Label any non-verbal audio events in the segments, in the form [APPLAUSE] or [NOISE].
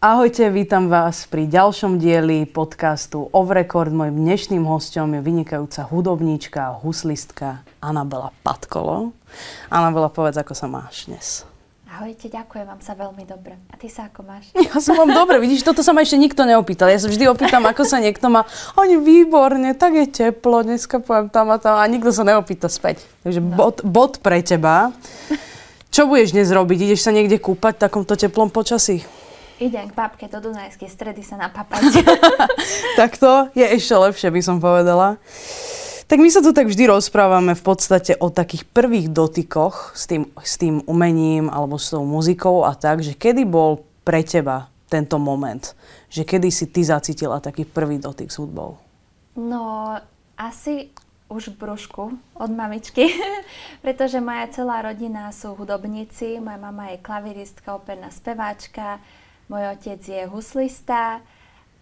Ahojte, vítam vás pri ďalšom dieli podcastu Off Record. Mojím dnešným hostom je vynikajúca hudobníčka a huslistka Anabela Patkolo. Anabela, povedz, ako sa máš dnes. Ahojte, ďakujem vám sa veľmi dobre. A ty sa ako máš? Ja som vám dobre, vidíš, toto sa ma ešte nikto neopýtal. Ja sa vždy opýtam, ako sa niekto má. Oni výborne, tak je teplo, dneska poviem tam a tam a nikto sa neopýta späť. Takže no. bod, bod pre teba. Čo budeš dnes robiť? Ideš sa niekde kúpať v takomto teplom počasí? Idem k papke do Dunajskej stredy sa napapať. [LAUGHS] tak to je ešte lepšie, by som povedala. Tak my sa tu tak vždy rozprávame v podstate o takých prvých dotykoch s tým, s tým umením alebo s tou muzikou a tak, že kedy bol pre teba tento moment? Že kedy si ty zacítila taký prvý dotyk s hudbou? No, asi už v brúšku od mamičky, [LAUGHS] pretože moja celá rodina sú hudobníci. Moja mama je klaviristka, operná speváčka, môj otec je huslista,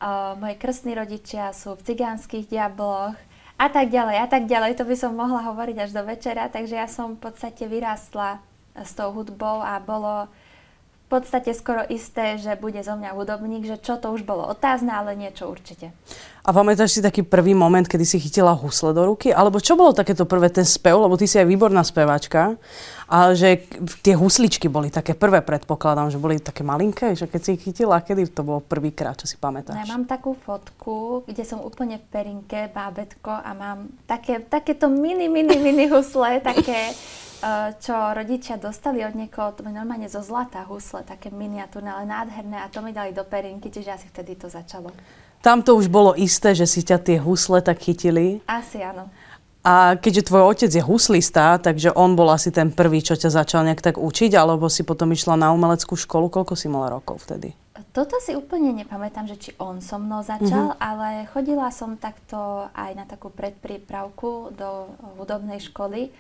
uh, moji krstní rodičia sú v cigánskych diabloch a tak ďalej, a tak ďalej. To by som mohla hovoriť až do večera, takže ja som v podstate vyrástla s tou hudbou a bolo v podstate skoro isté, že bude zo mňa hudobník, že čo to už bolo otázne, ale niečo určite. A pamätáš si taký prvý moment, kedy si chytila husle do ruky? Alebo čo bolo takéto prvé ten spev? Lebo ty si aj výborná speváčka. A že tie husličky boli také prvé, predpokladám, že boli také malinké, že keď si ich chytila, kedy to bolo prvýkrát, čo si pamätáš? Ja mám takú fotku, kde som úplne v perinke, bábetko a mám také, takéto mini, mini, mini husle, také čo rodičia dostali od niekoho, to mi normálne zo zlata husle, také miniatúrne, ale nádherné a to mi dali do perinky, čiže asi vtedy to začalo. Tam to už bolo isté, že si ťa tie husle tak chytili? Asi áno. A keďže tvoj otec je huslista, takže on bol asi ten prvý, čo ťa začal nejak tak učiť, alebo si potom išla na umeleckú školu. Koľko si mala rokov vtedy? Toto si úplne nepamätám, že či on so mnou začal, mm-hmm. ale chodila som takto aj na takú predprípravku do hudobnej školy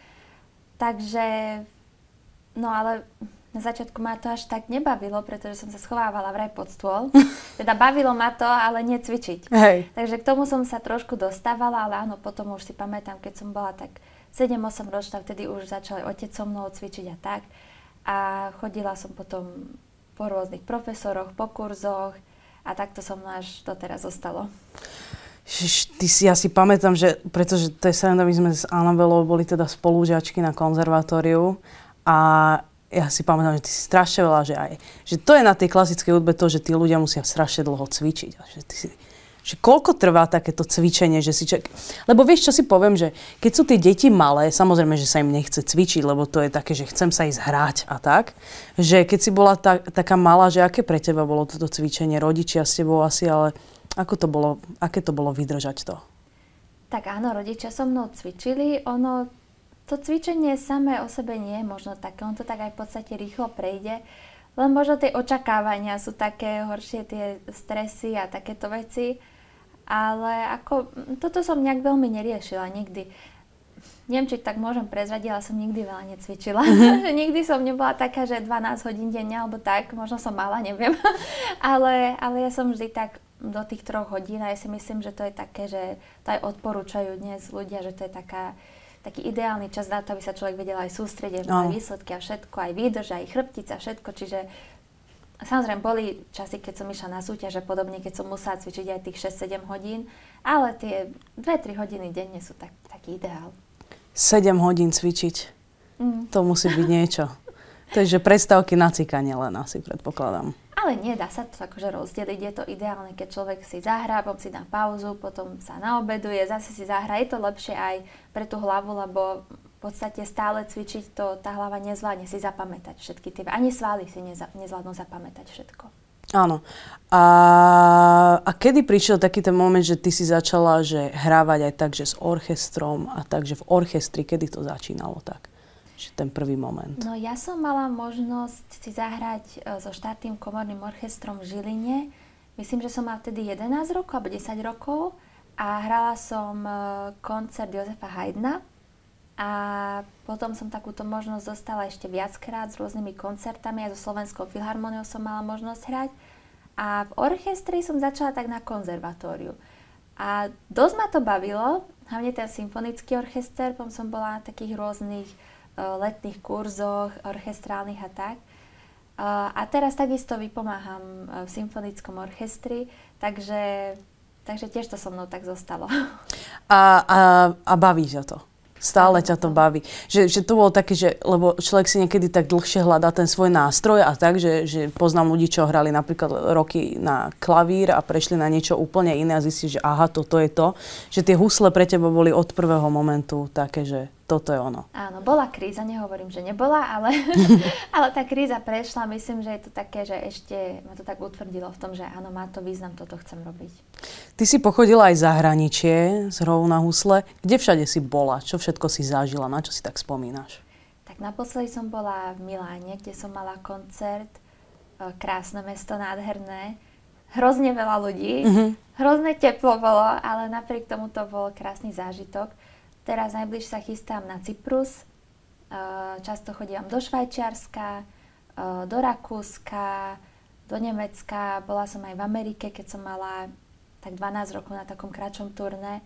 Takže, no ale na začiatku ma to až tak nebavilo, pretože som sa schovávala vraj pod stôl. [LAUGHS] Teda bavilo ma to, ale necvičiť. Hej. Takže k tomu som sa trošku dostávala, ale áno, potom už si pamätám, keď som bola tak 7-8 ročná, vtedy už začal otec so mnou cvičiť a tak. A chodila som potom po rôznych profesoroch, po kurzoch a takto som až doteraz zostalo. Ty si, ja si pamätám, že, pretože to je sranda, my sme s Anabelou boli teda spolužiačky na konzervatóriu a ja si pamätám, že ty si strašne veľa, že aj, že to je na tej klasickej hudbe to, že tí ľudia musia strašne dlho cvičiť. Že, ty si, že koľko trvá takéto cvičenie, že si čak... Lebo vieš, čo si poviem, že keď sú tie deti malé, samozrejme, že sa im nechce cvičiť, lebo to je také, že chcem sa ísť hrať a tak, že keď si bola ta, taká malá, že aké pre teba bolo toto cvičenie, rodičia s tebou asi, ale ako to bolo, aké to bolo vydržať to? Tak áno, rodičia so mnou cvičili. Ono, to cvičenie samé o sebe nie je možno také. On to tak aj v podstate rýchlo prejde. Len možno tie očakávania sú také horšie, tie stresy a takéto veci. Ale ako, toto som nejak veľmi neriešila nikdy. Neviem, či tak môžem prezradiť, ale som nikdy veľa necvičila. [LAUGHS] Mm-hmm. nikdy som nebola taká, že 12 hodín denne alebo tak, možno som mala, neviem. [LAUGHS] ale, ale ja som vždy tak do tých troch hodín a ja si myslím, že to je také, že to aj odporúčajú dnes ľudia, že to je taká, taký ideálny čas na to, aby sa človek vedel aj sústrediť na výsledky a všetko, aj výdrž, aj chrbtica, všetko, čiže Samozrejme, boli časy, keď som išla na súťaž a podobne, keď som musela cvičiť aj tých 6-7 hodín, ale tie 2-3 hodiny denne sú tak, taký ideál. 7 hodín cvičiť? Mm. To musí byť niečo. To je, že prestávky na cikanie len asi predpokladám. Ale nie, dá sa to akože rozdeliť. Je to ideálne, keď človek si zahrá, potom si dá pauzu, potom sa naobeduje, zase si zahrá. Je to lepšie aj pre tú hlavu, lebo v podstate stále cvičiť to, tá hlava nezvládne si zapamätať všetky tie, ani svaly si neza, nezvládnu zapamätať všetko. Áno. A, a kedy prišiel taký ten moment, že ty si začala že hrávať aj tak, že s orchestrom a tak, že v orchestri, kedy to začínalo tak? Že ten prvý moment. No ja som mala možnosť si zahrať e, so štátnym komorným orchestrom v Žiline. Myslím, že som mala vtedy 11 rokov alebo 10 rokov a hrala som e, koncert Jozefa Haydna. A potom som takúto možnosť dostala ešte viackrát s rôznymi koncertami, aj so Slovenskou filharmoniou som mala možnosť hrať. A v orchestri som začala tak na konzervatóriu. A dosť ma to bavilo, hlavne ten symfonický orchester, potom som bola na takých rôznych letných kurzoch, orchestrálnych a tak. a teraz takisto vypomáham v symfonickom orchestri, takže, takže tiež to so mnou tak zostalo. A, a, a baví ťa to? Stále ťa to baví. Že, že to bolo také, že, lebo človek si niekedy tak dlhšie hľadá ten svoj nástroj a tak, že, že poznám ľudí, čo hrali napríklad roky na klavír a prešli na niečo úplne iné a zistí, že aha, toto je to. Že tie husle pre teba boli od prvého momentu také, že toto je ono. Áno, bola kríza, nehovorím, že nebola, ale, [LAUGHS] ale tá kríza prešla. Myslím, že je to také, že ešte ma to tak utvrdilo v tom, že áno, má to význam, toto chcem robiť. Ty si pochodila aj zahraničie z hrou na husle. Kde všade si bola? Čo všetko si zažila? Na čo si tak spomínaš? Tak naposledy som bola v Miláne, kde som mala koncert. E, krásne mesto, nádherné. Hrozne veľa ľudí. Mm-hmm. Hrozne teplo bolo, ale napriek tomu to bol krásny zážitok. Teraz najbliž sa chystám na Cyprus. Eh, často chodím do Švajčiarska, eh, do Rakúska, do Nemecka. Bola som aj v Amerike, keď som mala tak 12 rokov na takom kratšom turné.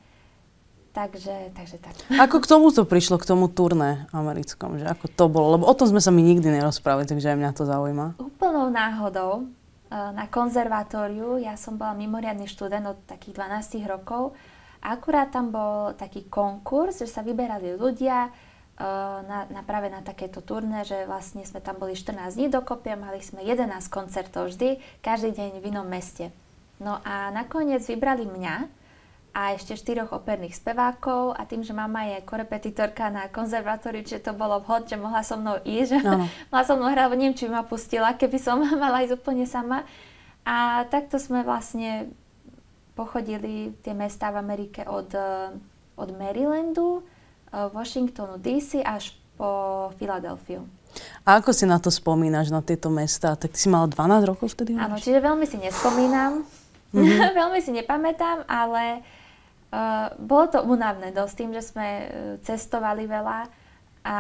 Takže, takže tak. Ako k tomu to prišlo, k tomu turné americkom? Že ako to bolo? Lebo o tom sme sa mi nikdy nerozprávali, takže aj mňa to zaujíma. Úplnou náhodou eh, na konzervatóriu, ja som bola mimoriadný študent od takých 12 rokov akurát tam bol taký konkurs, že sa vyberali ľudia uh, na, na práve na takéto turné, že vlastne sme tam boli 14 dní dokopy a mali sme 11 koncertov vždy, každý deň v inom meste. No a nakoniec vybrali mňa a ešte štyroch operných spevákov a tým, že mama je korepetitorka na konzervatóriu, čiže to bolo vhod, že mohla so mnou ísť, že no. [LAUGHS] mohla so mnou hrať, neviem, či by ma pustila, keby som [LAUGHS] mala ísť úplne sama. A takto sme vlastne pochodili tie mesta v Amerike od, od Marylandu, eh, Washingtonu DC až po Filadelfiu. A ako si na to spomínaš, na tieto mesta? Tak ty si mala 12 rokov vtedy? Áno, čiže veľmi si nespomínam, mm-hmm. [LAUGHS] veľmi si nepamätám, ale uh, bolo to únavné dosť tým, že sme cestovali veľa a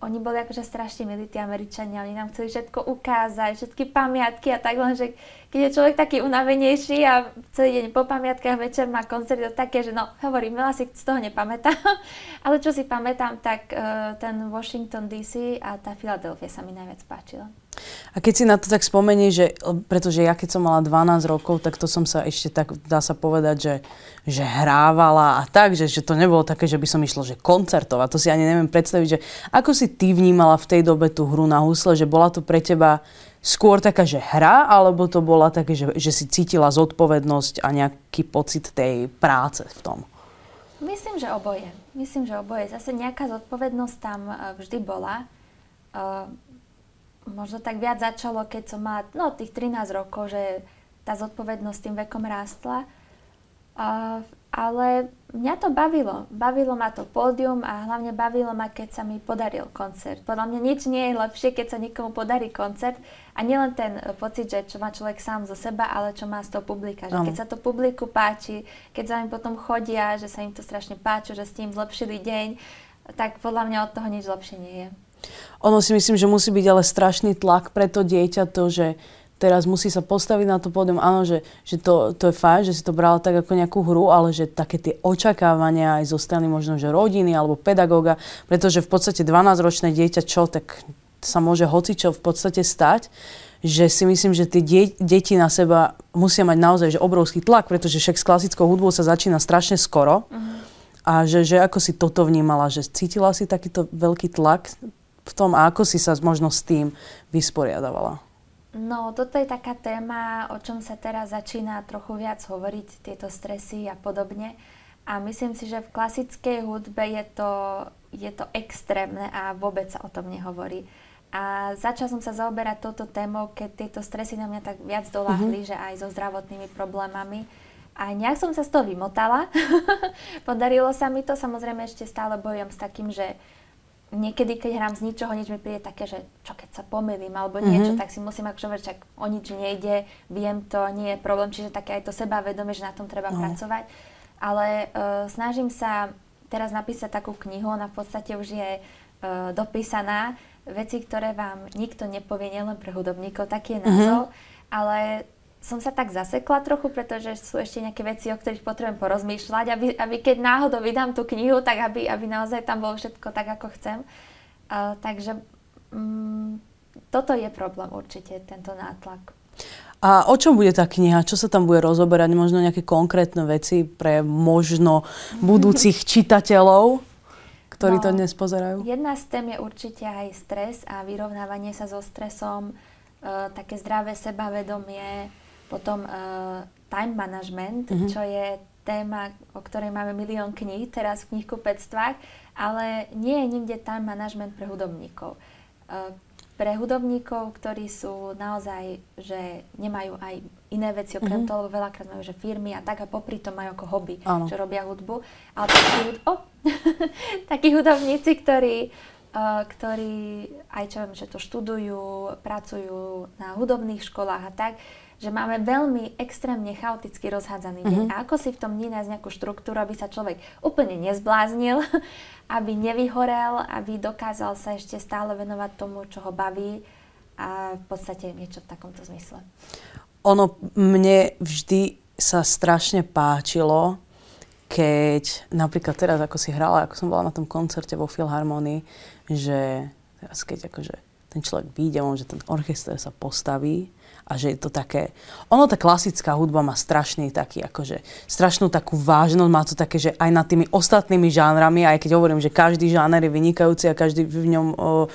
oni boli akože strašne milí, tí Američania, oni nám chceli všetko ukázať, všetky pamiatky a tak, lenže keď je človek taký unavenejší a celý deň po pamiatkách večer má koncert, to také, že no, hovorím, veľa si z toho nepamätám, [LAUGHS] ale čo si pamätám, tak uh, ten Washington DC a tá Philadelphia sa mi najviac páčila. A keď si na to tak spomenie, že, pretože ja keď som mala 12 rokov, tak to som sa ešte tak, dá sa povedať, že, že hrávala a tak, že, že to nebolo také, že by som išlo, že koncertovať. To si ani neviem predstaviť, že ako si ty vnímala v tej dobe tú hru na husle, že bola to pre teba skôr taká, že hra, alebo to bola také, že, že si cítila zodpovednosť a nejaký pocit tej práce v tom? Myslím, že oboje. Myslím, že oboje. Zase nejaká zodpovednosť tam e, vždy bola. Možno tak viac začalo, keď som mala no, tých 13 rokov, že tá zodpovednosť tým vekom rástla. Uh, ale mňa to bavilo. Bavilo ma to pódium a hlavne bavilo ma, keď sa mi podaril koncert. Podľa mňa nič nie je lepšie, keď sa niekomu podarí koncert a nielen ten pocit, že čo má človek sám zo seba, ale čo má z toho publika. Že keď sa to publiku páči, keď za ním potom chodia, že sa im to strašne páči, že s tým zlepšili deň, tak podľa mňa od toho nič lepšie nie je. Ono si myslím, že musí byť ale strašný tlak pre to dieťa to, že teraz musí sa postaviť na to pódium. Áno, že, že to, to je fajn, že si to brala tak ako nejakú hru, ale že také tie očakávania aj zo strany možno, že rodiny alebo pedagóga, pretože v podstate 12-ročné dieťa čo, tak sa môže hocičo v podstate stať, že si myslím, že tie die- deti na seba musia mať naozaj že obrovský tlak, pretože však s klasickou hudbou sa začína strašne skoro. Uh-huh. A že, že ako si toto vnímala, že cítila si takýto veľký tlak v tom a ako si sa možno s tým vysporiadavala? No, toto je taká téma, o čom sa teraz začína trochu viac hovoriť, tieto stresy a podobne. A myslím si, že v klasickej hudbe je to, je to extrémne a vôbec sa o tom nehovorí. A začal som sa zaoberať touto témou, keď tieto stresy na mňa tak viac doláhli, mm-hmm. že aj so zdravotnými problémami. A nejak som sa z toho vymotala. [LAUGHS] Podarilo sa mi to, samozrejme ešte stále bojujem s takým, že niekedy, keď hrám z ničoho, nič mi príde také, že čo keď sa pomýlim alebo niečo, mm-hmm. tak si musím akože veriť, o nič nejde, viem to, nie je problém, čiže také aj to sebavedomie, že na tom treba no. pracovať. Ale uh, snažím sa teraz napísať takú knihu, ona v podstate už je uh, dopísaná, veci, ktoré vám nikto nepovie, nielen pre hudobníkov, taký je názov, mm-hmm. ale som sa tak zasekla trochu, pretože sú ešte nejaké veci, o ktorých potrebujem porozmýšľať, aby, aby keď náhodou vydám tú knihu, tak aby, aby naozaj tam bolo všetko tak, ako chcem. Uh, takže um, toto je problém určite, tento nátlak. A o čom bude tá kniha? Čo sa tam bude rozoberať? Možno nejaké konkrétne veci pre možno [LAUGHS] budúcich čitateľov, ktorí no, to dnes pozerajú? Jedna z tém je určite aj stres a vyrovnávanie sa so stresom, e, také zdravé sebavedomie, potom e, time management, mm-hmm. čo je téma, o ktorej máme milión kníh teraz v knihkupectvách, ale nie je nikde time management pre hudobníkov. E, pre hudobníkov, ktorí sú naozaj, že nemajú aj iné veci okrem mm-hmm. toho, lebo veľakrát majú, že firmy a tak a popri tom majú ako hobby, ano. že robia hudbu. Ale takí, hud- oh, [LAUGHS] takí hudobníci, ktorí, uh, ktorí aj čo viem, že to študujú, pracujú na hudobných školách a tak, že máme veľmi extrémne chaoticky rozhádzaný deň. Mm-hmm. A ako si v tom dni nájsť nejakú štruktúru, aby sa človek úplne nezbláznil, [LAUGHS] aby nevyhorel, aby dokázal sa ešte stále venovať tomu, čo ho baví a v podstate niečo v takomto zmysle. Ono mne vždy sa strašne páčilo, keď napríklad teraz, ako si hrala, ako som bola na tom koncerte vo Filharmonii, že teraz keď akože ten človek vyjde, že ten orchester sa postaví a že je to také... Ono, tá klasická hudba má strašný taký, akože, strašnú takú vážnosť, má to také, že aj nad tými ostatnými žánrami, aj keď hovorím, že každý žáner je vynikajúci a každý v ňom o,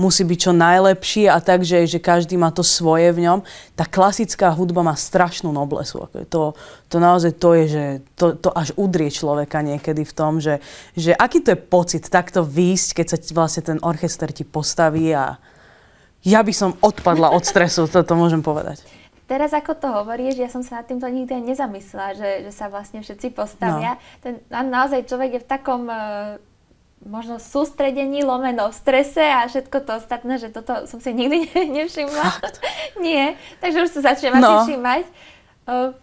musí byť čo najlepší a tak, že, že každý má to svoje v ňom. Tá klasická hudba má strašnú noblesu. To, to naozaj to je, že to, to až udrie človeka niekedy v tom, že, že aký to je pocit takto výjsť, keď sa vlastne ten orchester ti postaví a, ja by som odpadla od stresu, toto môžem povedať. Teraz ako to hovoríš, ja som sa nad týmto nikdy aj nezamyslela, že, že sa vlastne všetci postavia. No. Ten, naozaj človek je v takom uh, možno sústredení, lomeno v strese a všetko to ostatné, že toto som si nikdy [LAUGHS] nevšimla. Nie, takže už sa začnem no. asi všímať. Uh,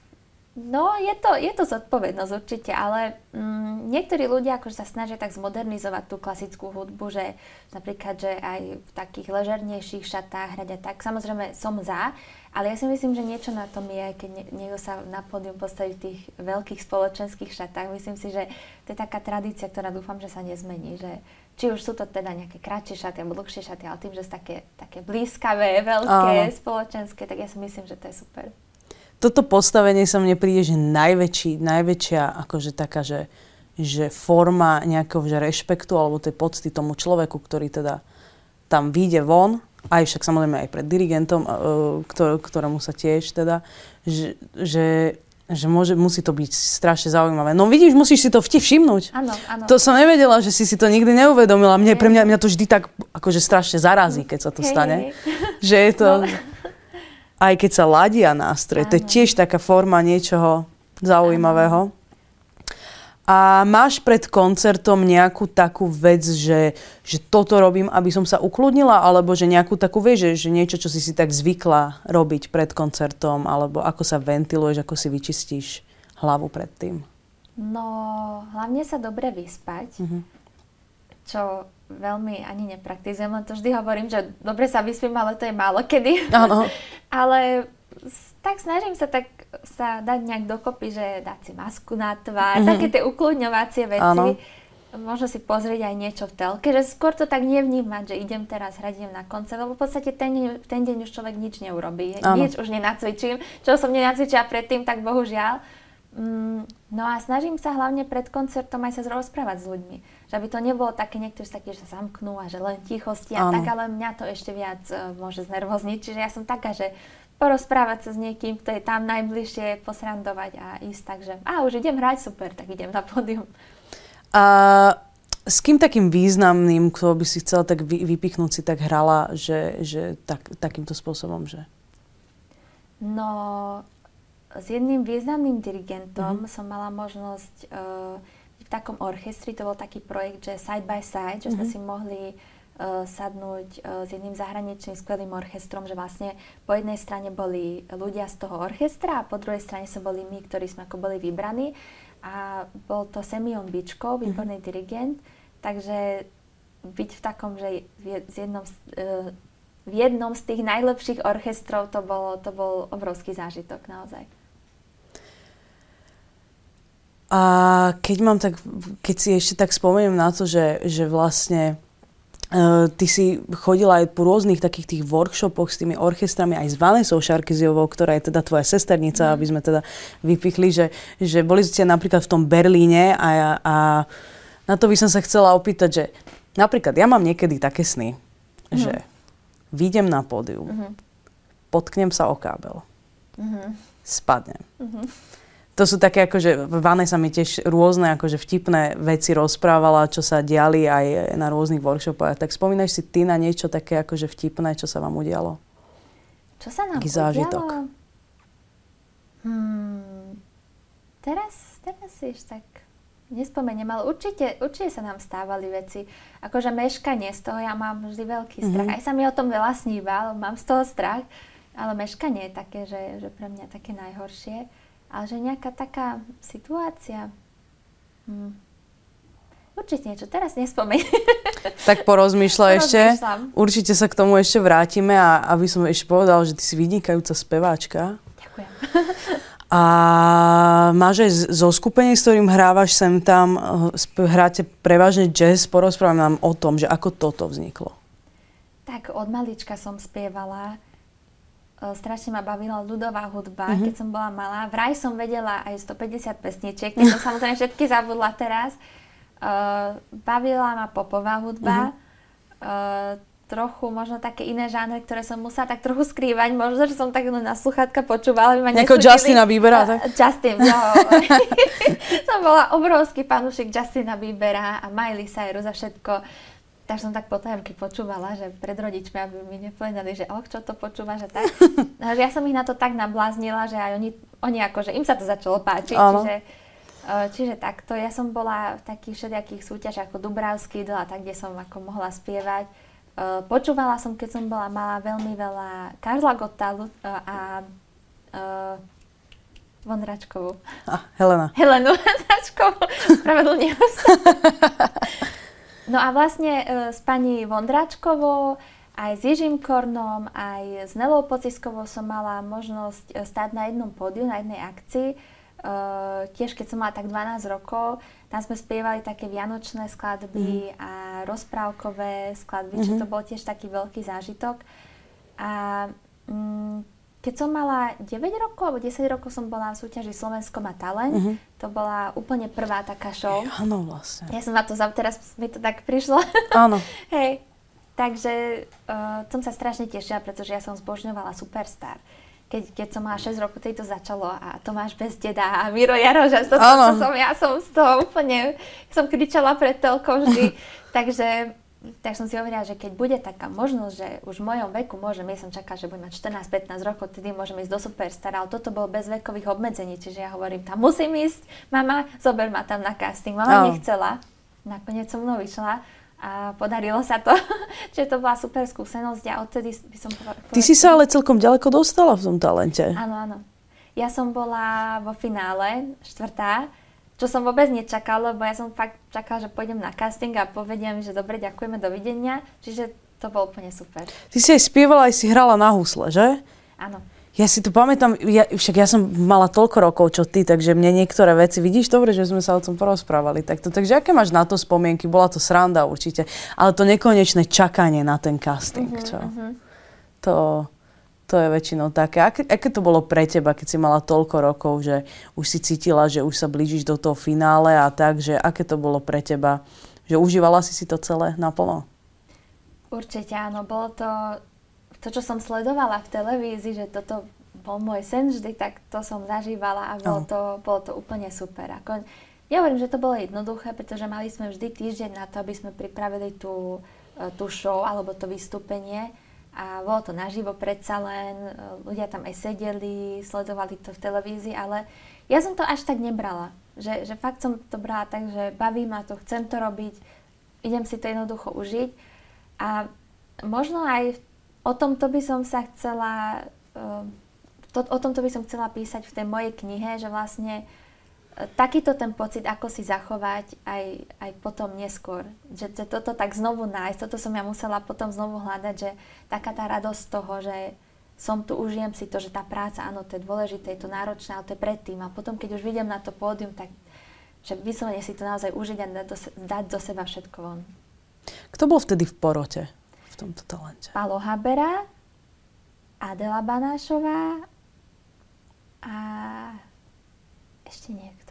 No, je to, je to zodpovednosť určite, ale mm, niektorí ľudia akože sa snažia tak zmodernizovať tú klasickú hudbu, že napríklad, že aj v takých ležernejších šatách hrať a tak. Samozrejme som za, ale ja si myslím, že niečo na tom je, keď niekto sa na pódium postaví v tých veľkých spoločenských šatách. Myslím si, že to je taká tradícia, ktorá dúfam, že sa nezmení, že či už sú to teda nejaké kratšie šaty alebo dlhšie šaty, ale tým, že sú také, také blízkavé, veľké, Áno. spoločenské, tak ja si myslím, že to je super toto postavenie sa mne príde, že najväčší, najväčšia akože taká, že, že forma nejakého že rešpektu alebo tej pocty tomu človeku, ktorý teda tam vyjde von, aj však samozrejme aj pred dirigentom, ktor- ktorému sa tiež teda, že, že, že môže, musí to byť strašne zaujímavé. No vidíš, musíš si to vti všimnúť. Áno, áno. To som nevedela, že si si to nikdy neuvedomila. Mne, pre mňa, mňa to vždy tak akože strašne zarazí, keď sa to stane. Že je to... No aj keď sa ladia nástroje. To je tiež taká forma niečoho zaujímavého. A máš pred koncertom nejakú takú vec, že, že toto robím, aby som sa ukludnila, alebo že nejakú takú, vieš, že, že niečo, čo si si tak zvykla robiť pred koncertom, alebo ako sa ventiluješ, ako si vyčistíš hlavu pred tým? No, hlavne sa dobre vyspať, mm-hmm. čo veľmi ani nepraktizujem, len to vždy hovorím, že dobre sa vyspím, ale to je málo kedy. Áno. [LAUGHS] ale tak snažím sa tak sa dať nejak dokopy, že dať si masku na tvár, mm-hmm. také tie ukludňovacie veci. Áno. Možno si pozrieť aj niečo v telke, že skôr to tak nevnímať, že idem teraz hrať, idem na koncert, lebo v podstate ten, ten deň už človek nič neurobí. Áno. Nič už nenacvičím. Čo som nenacvičila predtým, tak bohužiaľ. Mm, no a snažím sa hlavne pred koncertom aj sa rozprávať s ľuďmi že aby to nebolo také, niektorí sa takí, že sa zamknú a že len tichosti a tak, ale mňa to ešte viac uh, môže znervozniť. Čiže ja som taká, že porozprávať sa s niekým, kto je tam najbližšie, posrandovať a ísť tak, že a už idem hrať, super, tak idem na pódium. A s kým takým významným, kto by si chcela tak vy, vypichnúť, si tak hrala, že, že tak, takýmto spôsobom, že? No, s jedným významným dirigentom mm-hmm. som mala možnosť uh, v takom orchestri, to bol taký projekt, že side by side, že mm-hmm. sme mhm. si mohli uh, sadnúť uh, s jedným zahraničným skvelým orchestrom, že vlastne po jednej strane boli ľudia z toho orchestra a po druhej strane sa boli my, ktorí sme ako boli vybraní a bol to Semion Bičko, mhm. výborný mm-hmm. dirigent, takže byť v takom, že v, jednom, uh, v jednom z tých najlepších orchestrov to, bolo, to bol obrovský zážitok naozaj. A keď mám tak, keď si ešte tak spomeniem na to, že, že vlastne Uh, ty si chodila aj po rôznych takých tých workshopoch s tými orchestrami, aj s Vanesou Šarkiziovou, ktorá je teda tvoja sesternica, mm. aby sme teda vypichli, že, že boli ste napríklad v tom Berlíne a, a na to by som sa chcela opýtať, že napríklad ja mám niekedy také sny, mm. že výjdem na pódium, mm. potknem sa o kábel, mm. spadnem. Mm to sú také akože, Vanessa mi tiež rôzne akože vtipné veci rozprávala, čo sa diali aj na rôznych workshopoch. Tak spomínaš si ty na niečo také akože vtipné, čo sa vám udialo? Čo sa nám Taký udialo? zážitok. Hmm, teraz, teraz si tak nespomeniem, ale určite, určite sa nám stávali veci. Akože meškanie, z toho ja mám vždy veľký strach. Mm-hmm. Aj sa mi o tom veľa sníval, mám z toho strach, ale meškanie je také, že, že pre mňa také najhoršie. Ale že nejaká taká situácia... Hm. Určite niečo, teraz nespomeň. [LAUGHS] Tak porozmýšľaj ešte. Určite sa k tomu ešte vrátime a aby som ešte povedal, že ty si vynikajúca speváčka. Ďakujem. [LAUGHS] A máš aj zo skupenie, s ktorým hrávaš sem tam, eh, hráte prevažne jazz, porozprávaj nám o tom, že ako toto vzniklo. Tak od malička som spievala strašne ma bavila ľudová hudba, mm-hmm. keď som bola malá. Vraj som vedela aj 150 pesničiek, keď som samozrejme všetky zabudla teraz. Uh, bavila ma popová hudba, mm-hmm. uh, trochu možno také iné žánre, ktoré som musela tak trochu skrývať. Možno, že som tak na sluchatka počúvala. By ma Ako Justina Biebera, tak? Uh, Justin, jo. [LAUGHS] som bola obrovský fanúšik Justina Biebera a Miley Cyrus a všetko tak som tak potajomky počúvala, že pred rodičmi, aby mi nepovedali, že oh, čo to počúva, že tak. [LAUGHS] No, ja som ich na to tak nabláznila, že aj oni, oni akože, im sa to začalo páčiť, čiže, e, čiže takto. Ja som bola v takých všelijakých súťažiach ako Dubravský a tak, kde som ako mohla spievať. E, počúvala som, keď som bola malá, veľmi veľa Karla Gottalu e, a Vondračkovú. A, Helena. Helenu Vondračkovú. [LAUGHS] Spravedlňujem sa. [LAUGHS] No a vlastne e, s pani Vondráčkovou, aj s Ježím Kornom, aj s Nelou Pociskovou som mala možnosť e, stať na jednom pódiu, na jednej akcii. E, tiež keď som mala tak 12 rokov, tam sme spievali také vianočné skladby mm. a rozprávkové skladby, mm-hmm. čo mhm. to bol tiež taký veľký zážitok. A mm, keď som mala 9 rokov alebo 10 rokov som bola v súťaži Slovensko má talent. Uh-huh. To bola úplne prvá taká show. Áno, vlastne. Ja som na to, teraz mi to tak prišlo. Áno. [LAUGHS] Hej, takže uh, som sa strašne tešila, pretože ja som zbožňovala Superstar. Keď, keď som mala 6 rokov, to začalo a Tomáš bez deda a Miro Jaroš, to, to, to som, ja som z toho úplne, som kričala pred telkou vždy. [LAUGHS] takže tak som si hovorila, že keď bude taká možnosť, že už v mojom veku môžem, ja som čakala, že budem mať 14-15 rokov, tedy môžem ísť do Superstar, ale toto bolo bez vekových obmedzení, čiže ja hovorím, tam musím ísť, mama, zober ma tam na casting. Mama oh. nechcela, nakoniec som mnou vyšla a podarilo sa to, [LAUGHS] čiže to bola super skúsenosť a odtedy by som povedala... Ty si sa ale celkom ďaleko dostala v tom talente. Áno, áno. Ja som bola vo finále, štvrtá, čo som vôbec nečakala, lebo ja som fakt čakala, že pôjdem na casting a povediem, že dobre, ďakujeme, dovidenia. Čiže to bolo úplne super. Ty si aj spievala, aj si hrala na husle, že? Áno. Ja si to pamätám, ja, však ja som mala toľko rokov, čo ty, takže mne niektoré veci, vidíš, dobre, že sme sa o tom porozprávali. Takto, takže aké máš na to spomienky? Bola to sranda určite, ale to nekonečné čakanie na ten casting, uh-huh, čo? Uh-huh. To, to je väčšinou také. Aké, aké to bolo pre teba, keď si mala toľko rokov, že už si cítila, že už sa blížiš do toho finále a tak, že aké to bolo pre teba? Že užívala si si to celé naplno? Určite áno. Bolo to to, čo som sledovala v televízii, že toto bol môj sen vždy, tak to som zažívala a bolo, to, bolo to úplne super. Ako, ja hovorím, že to bolo jednoduché, pretože mali sme vždy týždeň na to, aby sme pripravili tú, e, tú show alebo to vystúpenie a bolo to naživo predsa len, e, ľudia tam aj sedeli, sledovali to v televízii, ale ja som to až tak nebrala. Že, že fakt som to brala tak, že baví ma to, chcem to robiť, idem si to jednoducho užiť. A možno aj o tomto by som sa chcela, e, to, o tomto by som chcela písať v tej mojej knihe, že vlastne takýto ten pocit, ako si zachovať aj, aj potom neskôr. Že, že toto tak znovu nájsť, toto som ja musela potom znovu hľadať, že taká tá radosť z toho, že som tu, užijem si to, že tá práca, áno, to je dôležité, je to náročné, ale to je predtým. A potom, keď už vidím na to pódium, tak že vyslovene si to naozaj užiť a dať do, dať do seba všetko von. Kto bol vtedy v porote v tomto talente? Palo Habera, Adela Banášová a ešte niekto.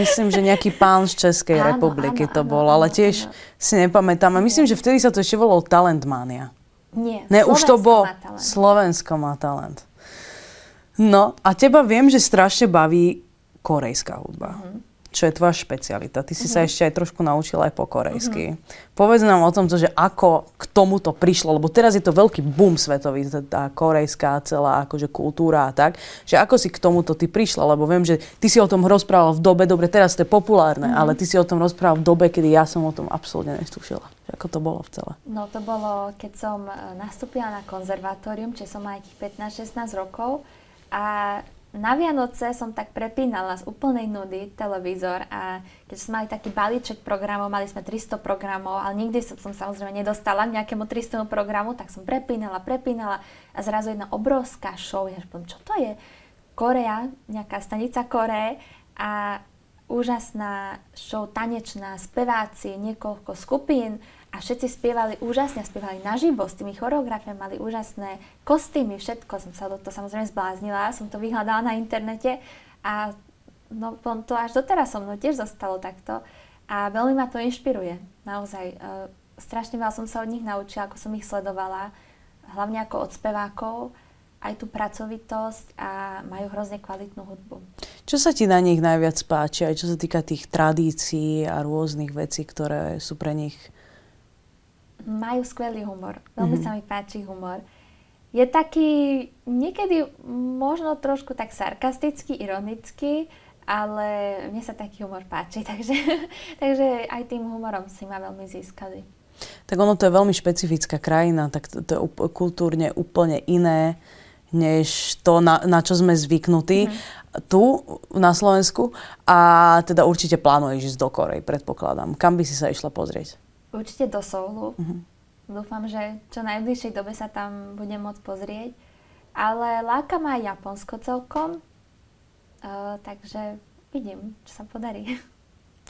Myslím, že nejaký pán z Českej áno, republiky áno, to áno, bol, ale tiež áno. si nepamätám. A myslím, že vtedy sa to ešte volalo Talentmania. Nie, ne, už to bol Slovensko má talent. No a teba viem, že strašne baví korejská hudba. Mm-hmm čo je tvoja špecialita. Ty si uh-huh. sa mhm. ešte aj trošku naučila aj po korejsky. Uh-huh. Povedz nám o tom, že ako k tomuto prišlo, lebo teraz je to veľký boom svetový, tá korejská celá akože kultúra a tak, že ako si k tomuto ty prišla, lebo viem, že ty si o tom rozprával v dobe, dobre, teraz to je populárne, uh-huh. ale ty si o tom rozprával v dobe, kedy ja som o tom absolútne nestušila. Ako to bolo v celé? No to bolo, keď som e, nastúpila na konzervatórium, čiže som mala 15-16 rokov a na Vianoce som tak prepínala z úplnej nudy televízor a keď sme mali taký balíček programov, mali sme 300 programov, ale nikdy som, som samozrejme nedostala k nejakému 300 programu, tak som prepínala, prepínala a zrazu jedna obrovská show, ja poviem, čo to je? Korea, nejaká stanica Koreje a úžasná show tanečná, speváci, niekoľko skupín a všetci spievali úžasne, spievali naživo s tými choreografiami, mali úžasné kostýmy, všetko. Som sa do toho samozrejme zbláznila, som to vyhľadala na internete a no, to až doteraz so mnou tiež zostalo takto. A veľmi ma to inšpiruje, naozaj. Uh, strašne veľa som sa od nich naučila, ako som ich sledovala, hlavne ako od spevákov, aj tú pracovitosť a majú hrozne kvalitnú hudbu. Čo sa ti na nich najviac páči, aj čo sa týka tých tradícií a rôznych vecí, ktoré sú pre nich majú skvelý humor. Veľmi mm-hmm. sa mi páči humor. Je taký niekedy možno trošku tak sarkastický, ironický, ale mne sa taký humor páči, [LAUGHS] takže, takže aj tým humorom si ma veľmi získali. Tak ono to je veľmi špecifická krajina, tak to, to je kultúrne úplne iné, než to, na, na čo sme zvyknutí mm-hmm. tu na Slovensku. A teda určite plánuješ ísť do Korej, predpokladám. Kam by si sa išla pozrieť? Určite do Soulu. Uh-huh. Dúfam, že čo najbližšej dobe sa tam budem môcť pozrieť. Ale láka aj Japonsko celkom, uh, takže vidím, čo sa podarí. [LAUGHS]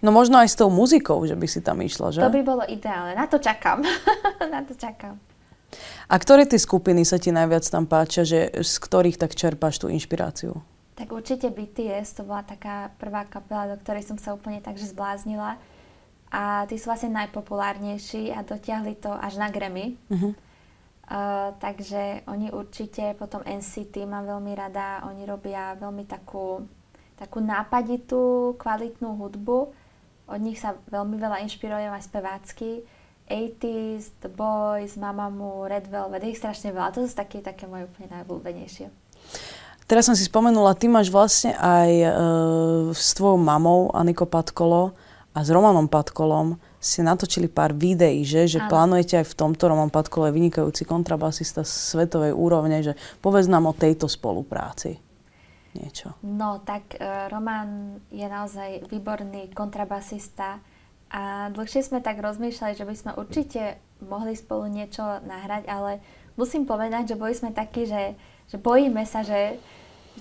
No možno aj s tou muzikou, že by si tam išla, že? To by bolo ideálne. Na to čakám. [LAUGHS] Na to čakám. A ktoré tie skupiny sa ti najviac tam páčia, že z ktorých tak čerpáš tú inšpiráciu? Tak určite BTS, to bola taká prvá kapela, do ktorej som sa úplne takže zbláznila a tí sú vlastne najpopulárnejší a dotiahli to až na Grammy. Uh-huh. Uh, takže oni určite, potom NCT mám veľmi rada, oni robia veľmi takú, takú nápaditú, kvalitnú hudbu. Od nich sa veľmi veľa inšpirujem aj spevácky. 80s, The Boys, Mamamoo, Red Velvet, ich strašne veľa. To sú také, také moje úplne najobľúbenejšie. Teraz som si spomenula, ty máš vlastne aj uh, s tvojou mamou Aniko Patkolo a s Romanom Patkolom ste natočili pár videí, že, že plánujete aj v tomto. Roman Patkolo je vynikajúci kontrabasista svetovej úrovne, že povedz nám o tejto spolupráci niečo. No, tak uh, Roman je naozaj výborný kontrabasista a dlhšie sme tak rozmýšľali, že by sme určite mohli spolu niečo nahrať, ale musím povedať, že boli sme takí, že, že bojíme sa, že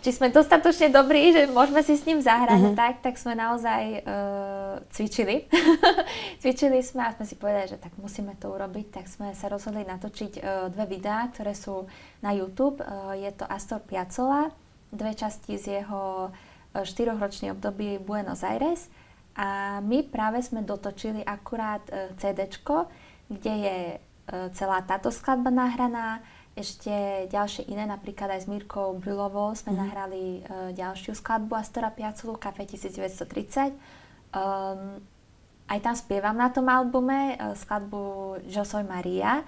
či sme dostatočne dobrí, že môžeme si s ním zahrať uh-huh. tak, tak sme naozaj uh, cvičili. [LAUGHS] cvičili sme a sme si povedali, že tak musíme to urobiť, tak sme sa rozhodli natočiť uh, dve videá, ktoré sú na YouTube. Uh, je to Astor Piazzolla, dve časti z jeho uh, štyrochročný období Buenos Aires a my práve sme dotočili akurát uh, CD, kde je uh, celá táto skladba nahraná, ešte ďalšie iné, napríklad aj s Mírkou Brylovou sme mm. nahrali uh, ďalšiu skladbu Astora Piaculu, Café 1930. Um, aj tam spievam na tom albume uh, skladbu soy Maria.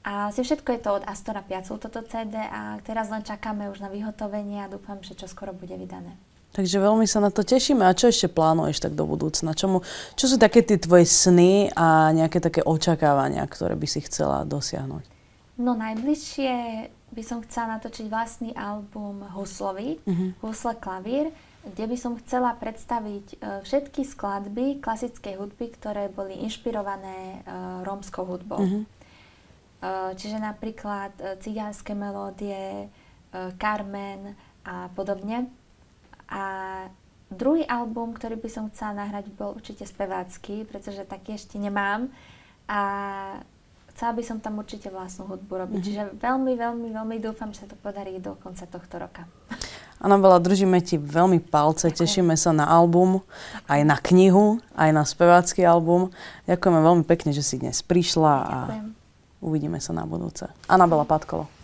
A asi všetko je to od Astora Piaculu, toto CD a teraz len čakáme už na vyhotovenie a dúfam, že čo skoro bude vydané. Takže veľmi sa na to tešíme. A čo ešte plánuješ tak do budúcna? Čomu, čo sú také tie tvoje sny a nejaké také očakávania, ktoré by si chcela dosiahnuť? No najbližšie by som chcela natočiť vlastný album Huslovi, uh-huh. Husle klavír, kde by som chcela predstaviť uh, všetky skladby klasickej hudby, ktoré boli inšpirované uh, rómskou hudbou. Uh-huh. Uh, čiže napríklad uh, cigánske melódie, uh, Carmen a podobne. A druhý album, ktorý by som chcela nahrať, bol určite spevácky, pretože taký ešte nemám. A chcela by som tam určite vlastnú hudbu robiť. Mm-hmm. Čiže veľmi, veľmi, veľmi dúfam, že sa to podarí do konca tohto roka. Anabela, držíme ti veľmi palce, Ďakujem. tešíme sa na album, aj na knihu, aj na spevácky album. Ďakujeme veľmi pekne, že si dnes prišla a Ďakujem. uvidíme sa na budúce. Anabela Patkolo.